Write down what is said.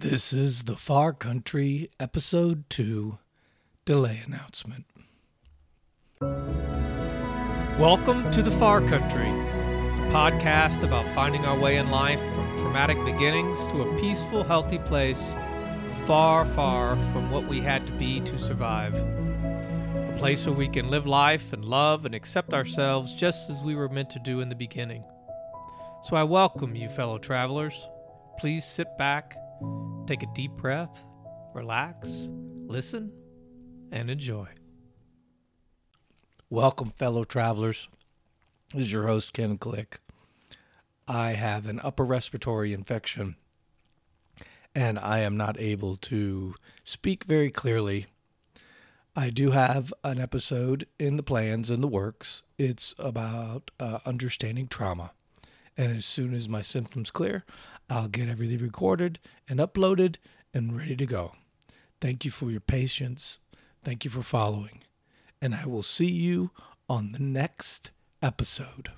This is the Far Country, Episode 2 Delay Announcement. Welcome to the Far Country, a podcast about finding our way in life from traumatic beginnings to a peaceful, healthy place far, far from what we had to be to survive. A place where we can live life and love and accept ourselves just as we were meant to do in the beginning. So I welcome you, fellow travelers. Please sit back, take a deep breath, relax, listen, and enjoy. Welcome, fellow travelers. This is your host, Ken Click. I have an upper respiratory infection and I am not able to speak very clearly. I do have an episode in the plans in the works. It's about uh, understanding trauma. And as soon as my symptoms clear, I'll get everything recorded and uploaded and ready to go. Thank you for your patience. Thank you for following. And I will see you on the next episode.